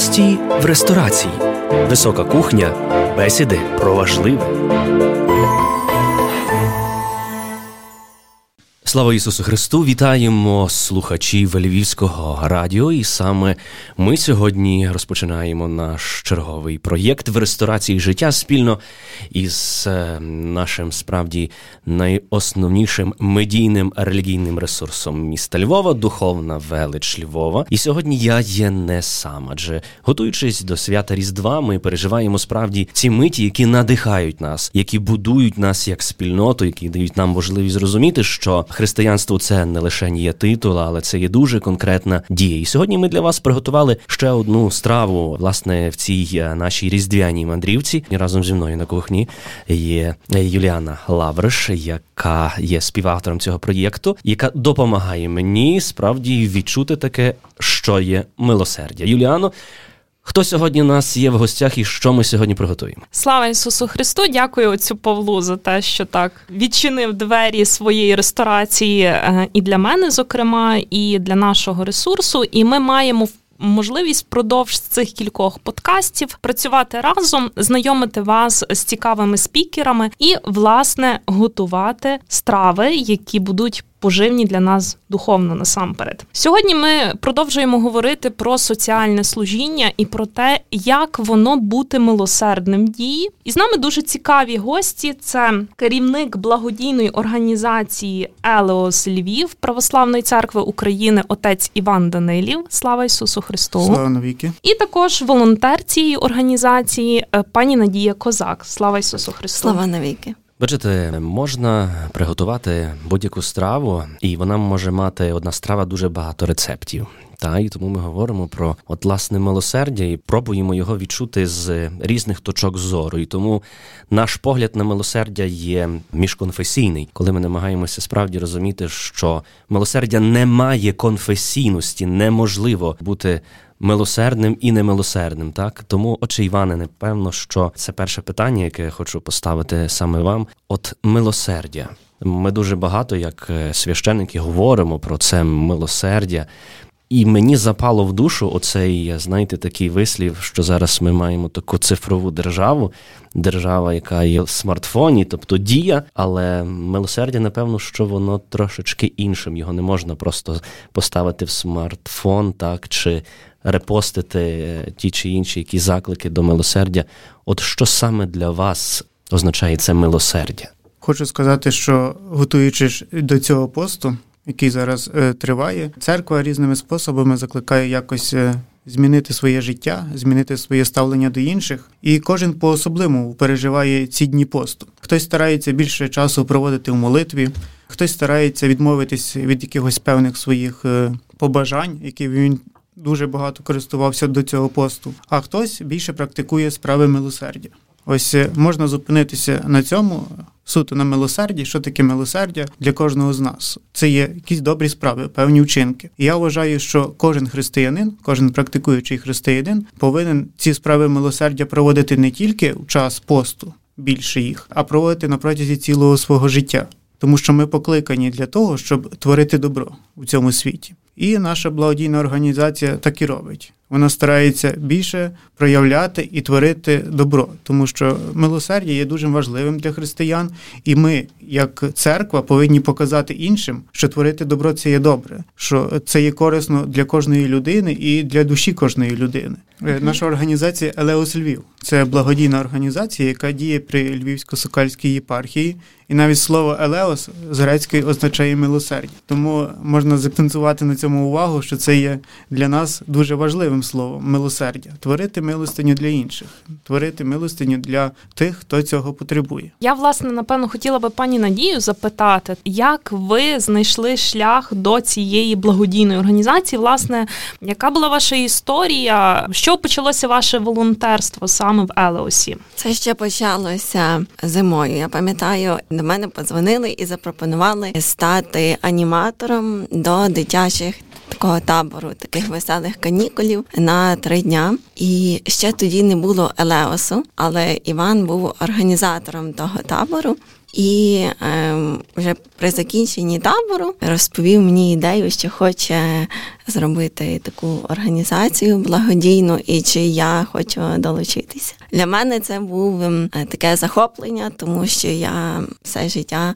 Гості в ресторації. Висока кухня. Бесіди про важливе. Слава Ісусу Христу! Вітаємо слухачів Львівського радіо. І саме ми сьогодні розпочинаємо наш черговий проєкт в ресторації життя спільно із е, нашим справді найосновнішим медійним релігійним ресурсом міста Львова, духовна велич Львова. І сьогодні я є не сам, адже готуючись до свята Різдва, ми переживаємо справді ці миті, які надихають нас, які будують нас як спільноту, які дають нам можливість зрозуміти, що християнство це не лише є титул, але це є дуже конкретна дія. І сьогодні ми для вас приготували ще одну страву, власне, в цій е, нашій різдвяній мандрівці. І разом зі мною на кухні є Юліана Лавриш, яка є співавтором цього проєкту, яка допомагає мені справді відчути таке, що є милосердя. Юліано. Хто сьогодні у нас є в гостях і що ми сьогодні приготуємо? Слава Ісусу Христу! Дякую отцю Павлу за те, що так відчинив двері своєї ресторації е, і для мене, зокрема, і для нашого ресурсу. І ми маємо можливість впродовж цих кількох подкастів працювати разом, знайомити вас з цікавими спікерами і, власне, готувати страви, які будуть поживні для нас духовно насамперед. Сьогодні ми продовжуємо говорити про соціальне служіння і про те, як воно бути милосердним дії. І з нами дуже цікаві гості. Це керівник благодійної організації Елеос Львів Православної церкви України, отець Іван Данилів. Слава Ісусу Христу! Слава навіки! І також волонтер цієї організації е, пані Надія Козак. Слава Ісусу Христу! Слава навіки! Бачите, можна приготувати будь-яку страву, і вона може мати одна страва дуже багато рецептів. Та і тому ми говоримо про от власне милосердя і пробуємо його відчути з різних точок зору. І тому наш погляд на милосердя є міжконфесійний, коли ми намагаємося справді розуміти, що милосердя не має конфесійності, неможливо бути милосердним і немилосердним. Так тому, отче Іване, напевно, що це перше питання, яке я хочу поставити саме вам. От милосердя. Ми дуже багато, як е, священники, говоримо про це милосердя. І мені запало в душу оцей, знаєте, такий вислів, що зараз ми маємо таку цифрову державу, держава, яка є в смартфоні, тобто дія, але милосердя, напевно, що воно трошечки іншим. Його не можна просто поставити в смартфон, так, чи репостити е, ті чи інші які заклики до милосердя. От що саме для вас означає це милосердя? Хочу сказати, що готуючись до цього посту, який зараз е, триває, церква різними способами закликає якось е, змінити своє життя, змінити своє ставлення до інших. І кожен по особливому переживає ці дні посту. Хтось старається більше часу проводити в молитві, хтось старається відмовитись від якихось певних своїх е, побажань, які він. Дуже багато користувався до цього посту, а хтось більше практикує справи милосердя. Ось е, можна зупинитися на цьому суто на милосерді. Що таке милосердя для кожного з нас? Це є якісь добрі справи, певні вчинки. І я вважаю, що кожен християнин, кожен практикуючий християнин повинен ці справи милосердя проводити не тільки в час посту, більше їх, а проводити на протязі цілого свого життя. Тому що ми покликані для того, щоб творити добро у цьому світі. І наша благодійна організація так і робить. Вона старається більше проявляти і творити добро, тому що милосердя є дуже важливим для християн, і ми, як церква, повинні показати іншим, що творити добро це є добре, що це є корисно для кожної людини і для душі кожної людини. Mm-hmm. Наша організація Елеос Львів це благодійна організація, яка діє при Львівсько-Сокальській єпархії, і навіть слово Елеос з грецької означає милосердя. Тому можна закцентувати на цьому увагу, що це є для нас дуже важливим словом милосердя творити милостиню для інших, творити милостиню для тих, хто цього потребує. Я власне напевно хотіла би пані Надію запитати, як ви знайшли шлях до цієї благодійної організації? Власне, яка була ваша історія? Що почалося ваше волонтерство саме в Елеосі? Це ще почалося зимою. Я пам'ятаю, до мене подзвонили і запропонували стати аніматором до дитячих такого табору, таких веселих канікулів на три дня. І ще тоді не було Елеосу, але Іван був організатором того табору. І е, вже при закінченні табору розповів мені ідею, що хоче зробити таку організацію благодійну і чи я хочу долучитися. Для мене це був ем, таке захоплення, тому що я все життя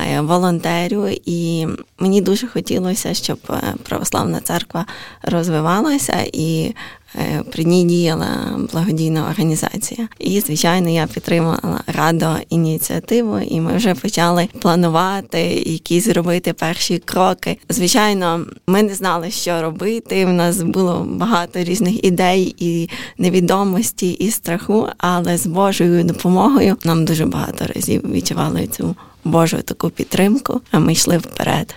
е, волонтерю, і мені дуже хотілося, щоб е, православна церква розвивалася і при ній діяла благодійна організація. І, звичайно, я підтримала радо ініціативу, і ми вже почали планувати якісь робити перші кроки. Звичайно, ми не знали, що робити. У нас було багато різних ідей і невідомості, і страху, але з Божою допомогою нам дуже багато разів відчували цю Божу таку підтримку, а ми йшли вперед.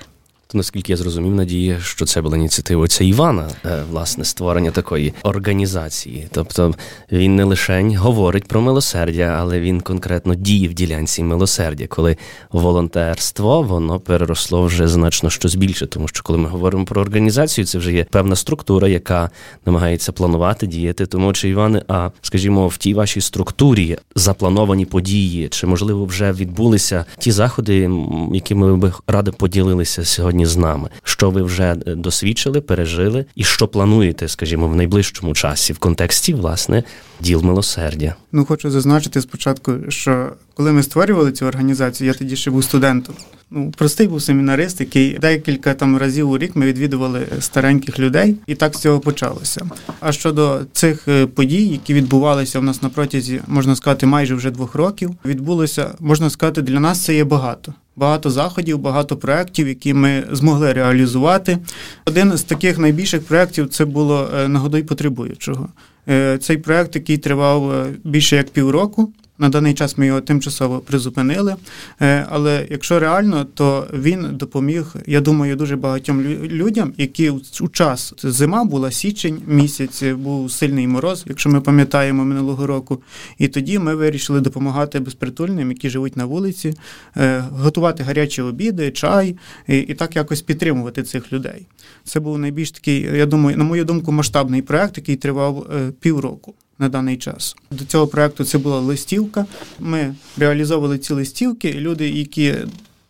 То наскільки я зрозумів, надії, що це була ініціатива це Івана, е, власне, створення такої організації. Тобто він не лише говорить про милосердя, але він конкретно діє в ділянці милосердя, коли волонтерство воно переросло вже значно щось більше. Тому що коли ми говоримо про організацію, це вже є певна структура, яка намагається планувати, діяти. Тому чи Іване, а скажімо, в тій вашій структурі заплановані події, чи можливо вже відбулися ті заходи, якими ви б ради поділилися сьогодні? Сьогодні з нами, що ви вже е, досвідчили, пережили, і що плануєте, скажімо, в найближчому часі в контексті власне діл милосердя. Ну хочу зазначити спочатку, що коли ми створювали цю організацію, я тоді ще був студентом. Ну, простий був семінарист, який декілька там разів у рік ми відвідували стареньких людей, і так з цього почалося. А щодо цих е, подій, які відбувалися в нас на протязі, можна сказати, майже вже двох років, відбулося, можна сказати, для нас це є багато. Багато заходів, багато проєктів, які ми змогли реалізувати. Один з таких найбільших проєктів це було е, нагодой потребуючого. Е, цей проєкт, який тривав більше як півроку. На даний час ми його тимчасово призупинили. Е, але якщо реально, то він допоміг, я думаю, дуже багатьом людям, які у час зима була січень місяць, був сильний мороз, якщо ми пам'ятаємо минулого року. І тоді ми вирішили допомагати безпритульним, які живуть на вулиці, е, готувати гарячі обіди, чай і так якось підтримувати цих людей. Це був найбільш такий, я думаю, на мою думку, масштабний проект, який тривав е, півроку на даний час. До цього проекту це була листівка. Ми реалізовували ці листівки. і Люди, які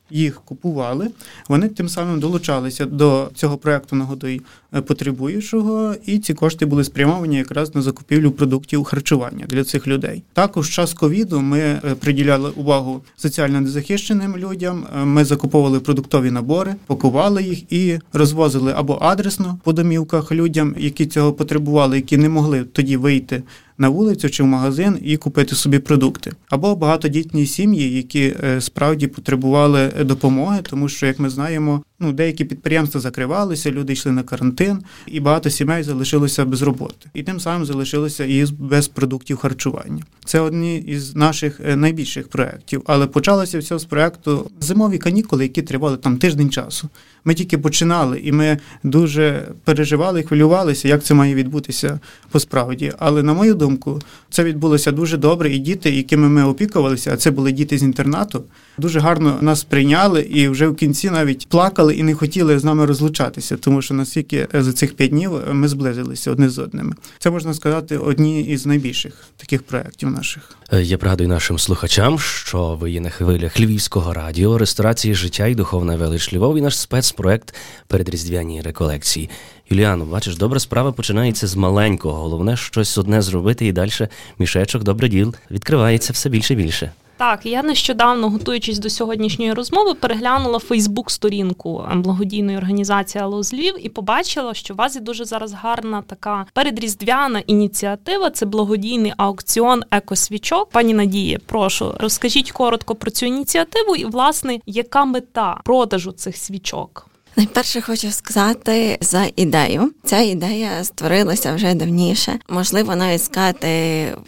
їх купували, вони тим самим долучалися до цього проекту нагодой е, потребуючого, і ці кошти були спрямовані якраз на закупівлю продуктів харчування для цих людей. Також час ковіду ми е, приділяли увагу соціально незахищеним людям. Е, ми закуповували продуктові набори, пакували їх і розвозили або адресно по домівках людям, які цього потребували, які не могли тоді вийти на вулицю чи в магазин і купити собі продукти, або багатодітні сім'ї, які е, справді потребували допомоги, тому що, як ми знаємо, ну деякі підприємства закривалися, люди йшли на карантин, і багато сімей залишилося без роботи, і тим самим залишилося і без продуктів харчування. Це одні із наших е, найбільших проєктів. Але почалося все з проєкту зимові канікули, які тривали там тиждень часу. Ми тільки починали, і ми дуже переживали, хвилювалися, як це має відбутися по справді. Але на мою думку, це відбулося дуже добре, і діти, якими ми опікувалися, а це були діти з інтернату, дуже гарно нас прийняли і вже в кінці навіть плакали і не хотіли з нами розлучатися, тому що наскільки за цих п'ять днів ми зблизилися одне з одними. Це можна сказати одні із найбільших таких проєктів наших. Е, я пригадую нашим слухачам, що ви є на хвилях Львівського радіо, ресторації життя і духовна велич Львов і наш спецпроект передріздвяні реколекції. Юліану, бачиш, добра справа починається з маленького. Головне щось одне зробити, і далі мішечок добре діл відкривається все більше і більше. Так, я нещодавно, готуючись до сьогоднішньої розмови, переглянула Фейсбук-сторінку благодійної організації «Алоз Львів» і побачила, що у вас є дуже зараз гарна така передріздвяна ініціатива. Це благодійний аукціон екосвічок. Пані Надії, прошу розкажіть коротко про цю ініціативу і, власне, яка мета продажу цих свічок. Найперше хочу сказати за ідею. Ця ідея створилася вже давніше. Можливо, навіть сказати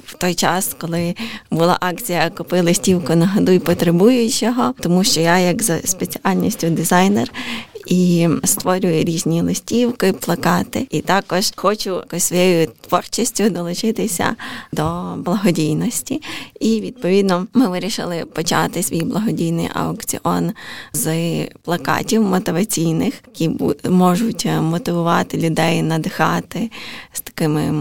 в той час, коли була акція Купи листівку нагадуй потребуючого, тому що я, як за спеціальністю дизайнер, і створюю різні листівки, плакати. І також хочу своєю творчістю долучитися до благодійності. І відповідно ми вирішили почати свій благодійний аукціон з плакатів мотиваційних, які можуть мотивувати людей, надихати з такими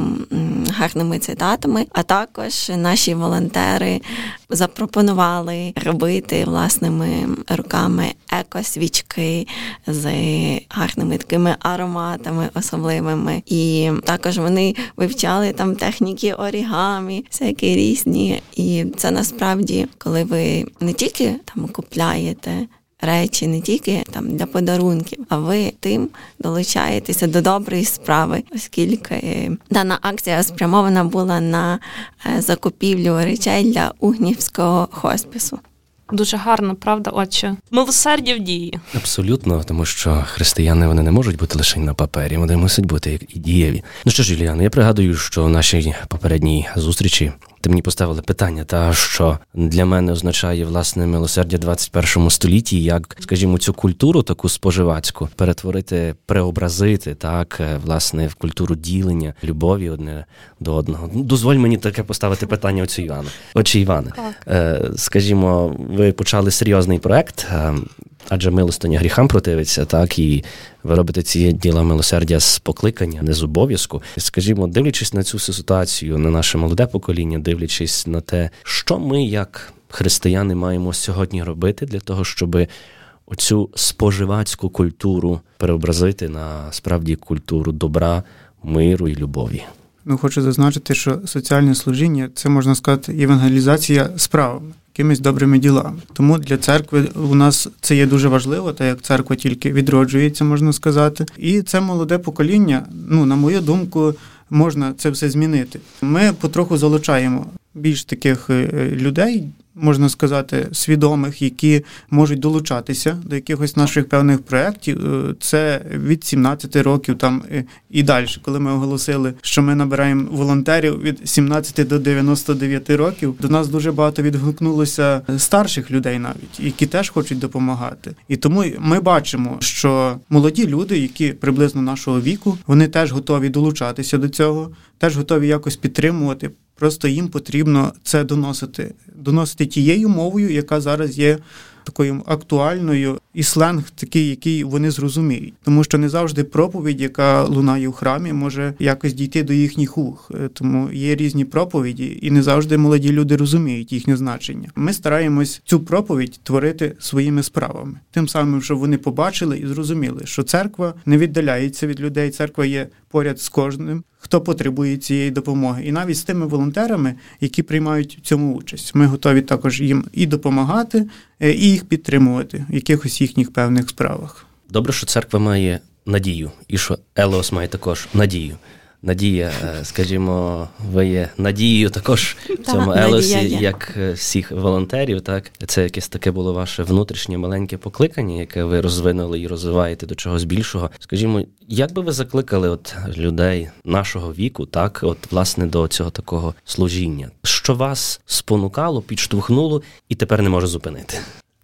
гарними цитатами. А також наші волонтери запропонували робити власними руками екосвічки з гарними такими ароматами особливими. І також вони вивчали там техніки орігамі, всякі різні. І це насправді, коли ви не тільки там купляєте речі не тільки там для подарунків, а ви тим долучаєтеся до доброї справи, оскільки е, дана акція спрямована була на е, закупівлю речей для угнівського хоспісу. Дуже гарно, правда, отче. Милосердя в дії. Абсолютно, тому що християни вони не можуть бути лише на папері, вони мусять бути як і дієві. Ну що ж, Юліан, я пригадую, що в нашій попередній зустрічі ти мені поставили питання, та що для мене означає власне милосердя 21 столітті, як, скажімо, цю культуру таку споживацьку перетворити, преобразити так, е, власне, в культуру ділення, любові одне до одного. Ну, дозволь мені таке поставити питання оцю Івану. Отче Іване, так. скажімо, ви почали серйозний проект. Адже милостиня гріхам противиться, так і ви робите ці діла милосердя з покликання, не з обов'язку. Скажімо, дивлячись на цю ситуацію, на наше молоде покоління, дивлячись на те, що ми, як християни, маємо сьогодні робити для того, щоб оцю споживацьку культуру переобразити на справді культуру добра, миру і любові. Ну, хочу зазначити, що соціальне служіння це можна сказати євангелізація справами якимись добрими ділами. Тому для церкви у нас це є дуже важливо, так як церква тільки відроджується, можна сказати. І це молоде покоління, ну на мою думку, можна це все змінити. Ми потроху залучаємо більш таких е, людей можна сказати, свідомих, які можуть долучатися до якихось наших певних проєктів. Е, це від 17 років там е, і далі, коли ми оголосили, що ми набираємо волонтерів від 17 до 99 років. До нас дуже багато відгукнулося старших людей, навіть які теж хочуть допомагати. І тому ми бачимо, що молоді люди, які приблизно нашого віку, вони теж готові долучатися до цього, теж готові якось підтримувати. Просто їм потрібно це доносити, доносити тією мовою, яка зараз є такою актуальною, і сленг такий, який вони зрозуміють, тому що не завжди проповідь, яка лунає в храмі, може якось дійти до їхніх ух. Е, тому є різні проповіді, і не завжди молоді люди розуміють їхнє значення. Ми стараємось цю проповідь творити своїми справами, тим самим, щоб вони побачили і зрозуміли, що церква не віддаляється від людей, церква є поряд з кожним хто потребує цієї допомоги, і навіть з тими волонтерами, які приймають в цьому участь. Ми готові також їм і допомагати, е, і їх підтримувати в якихось їхніх певних справах. Добре, що церква має надію, і що Елос має також надію. Надія, е, скажімо, ви є надією також в цьому елосі, як е, всіх волонтерів. Так це якесь таке було ваше внутрішнє маленьке покликання, яке ви розвинули і розвиваєте до чогось більшого. Скажімо, як би ви закликали от людей нашого віку, так от власне до цього такого служіння, що вас спонукало, підштовхнуло і тепер не може зупинити?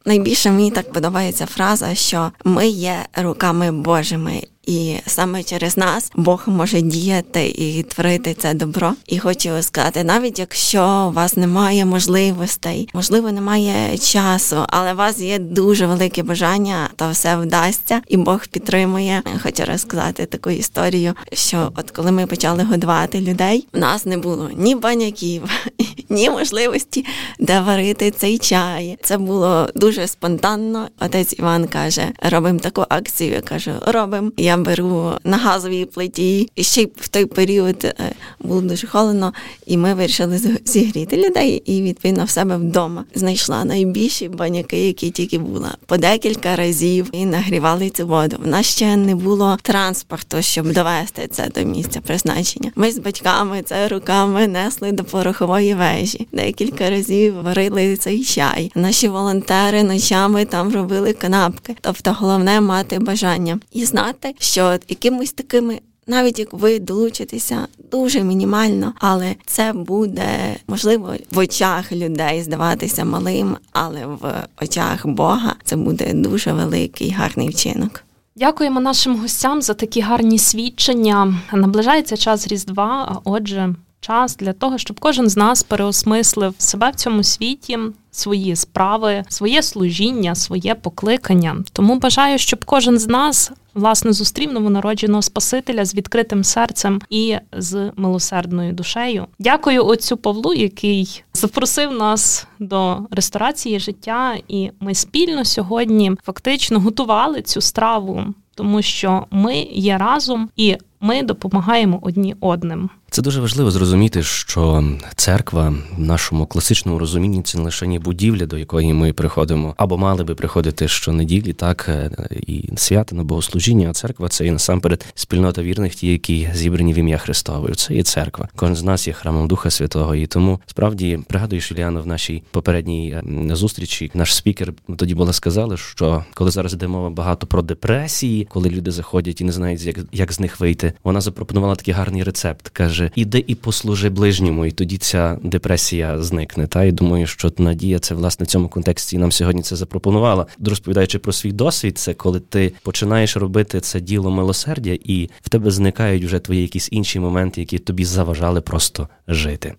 Найбільше мені так подобається фраза, що ми є руками Божими, і саме через нас Бог може діяти і творити це добро. І хочу сказати, навіть якщо у вас немає можливостей, можливо, немає часу, але у вас є дуже велике бажання, то все вдасться, і Бог підтримує. Хочу розказати таку історію, що от коли ми почали годувати людей, в нас не було ні баняків, ні можливості де варити цей чай. Це було дуже спонтанно. Отець Іван каже: робимо таку акцію. Я кажу, робимо. Я беру на газовій плиті. І ще в той період е, було дуже холодно, і ми вирішили зігріти людей. І відповідно в себе вдома знайшла найбільші баняки, які тільки були. По декілька разів і нагрівали цю воду. В нас ще не було транспорту, щоб довести це до місця призначення. Ми з батьками це руками несли до порохової вежі. Декілька разів варили цей чай. Наші волонтери ночами там робили канапки. Тобто, головне мати бажання і знати, що якимось такими. Навіть як ви долучитеся дуже мінімально, але це буде можливо в очах людей здаватися малим, але в очах Бога це буде дуже великий гарний вчинок. Дякуємо нашим гостям за такі гарні свідчення. Наближається час Різдва, отже, час для того, щоб кожен з нас переосмислив себе в цьому світі, свої справи, своє служіння, своє покликання. Тому бажаю, щоб кожен з нас власне зустрів новонародженого Спасителя з відкритим серцем і з милосердною душею. Дякую отцю Павлу, який запросив нас до ресторації життя, і ми спільно сьогодні фактично готували цю страву, тому що ми є разом і ми допомагаємо одні одним. Це дуже важливо зрозуміти, що церква в нашому класичному розумінні це не лише будівля, до якої ми приходимо, або мали би приходити щонеділі, так е, і свято на богослужіння. А церква це і насамперед спільнота вірних, ті, які зібрані в ім'я Христове. Це є церква. Кожен з нас є храмом Духа Святого. І тому справді пригадуєш Юліано в нашій попередній е, зустрічі. Наш спікер тоді була сказали, що коли зараз йде мова багато про депресії, коли люди заходять і не знають, як, як з них вийти, вона запропонувала такий гарний рецепт. каже каже: іди і послужи ближньому, і тоді ця депресія зникне. Та і думаю, що Надія це власне в цьому контексті нам сьогодні це запропонувала. Розповідаючи про свій досвід, це коли ти починаєш робити це діло милосердя, і в тебе зникають вже твої якісь інші моменти, які тобі заважали просто жити.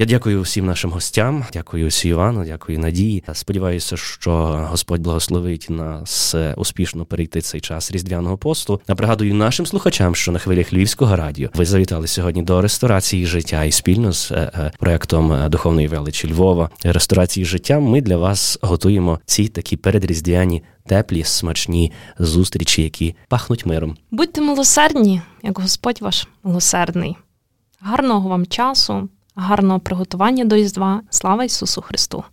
Я дякую всім нашим гостям, дякую Івану, дякую Надії. Сподіваюся, що Господь благословить нас успішно перейти цей час різдвяного посту. А пригадую нашим слухачам, що на хвилях Львівського радіо ви завітали сьогодні до ресторації життя і спільно з е, е, проектом е, духовної величі Львова ресторації життя. Ми для вас готуємо ці такі передріздвяні. Теплі, смачні зустрічі, які пахнуть миром. Будьте милосердні, як Господь ваш милосердний. Гарного вам часу, гарного приготування до Різдва. Слава Ісусу Христу!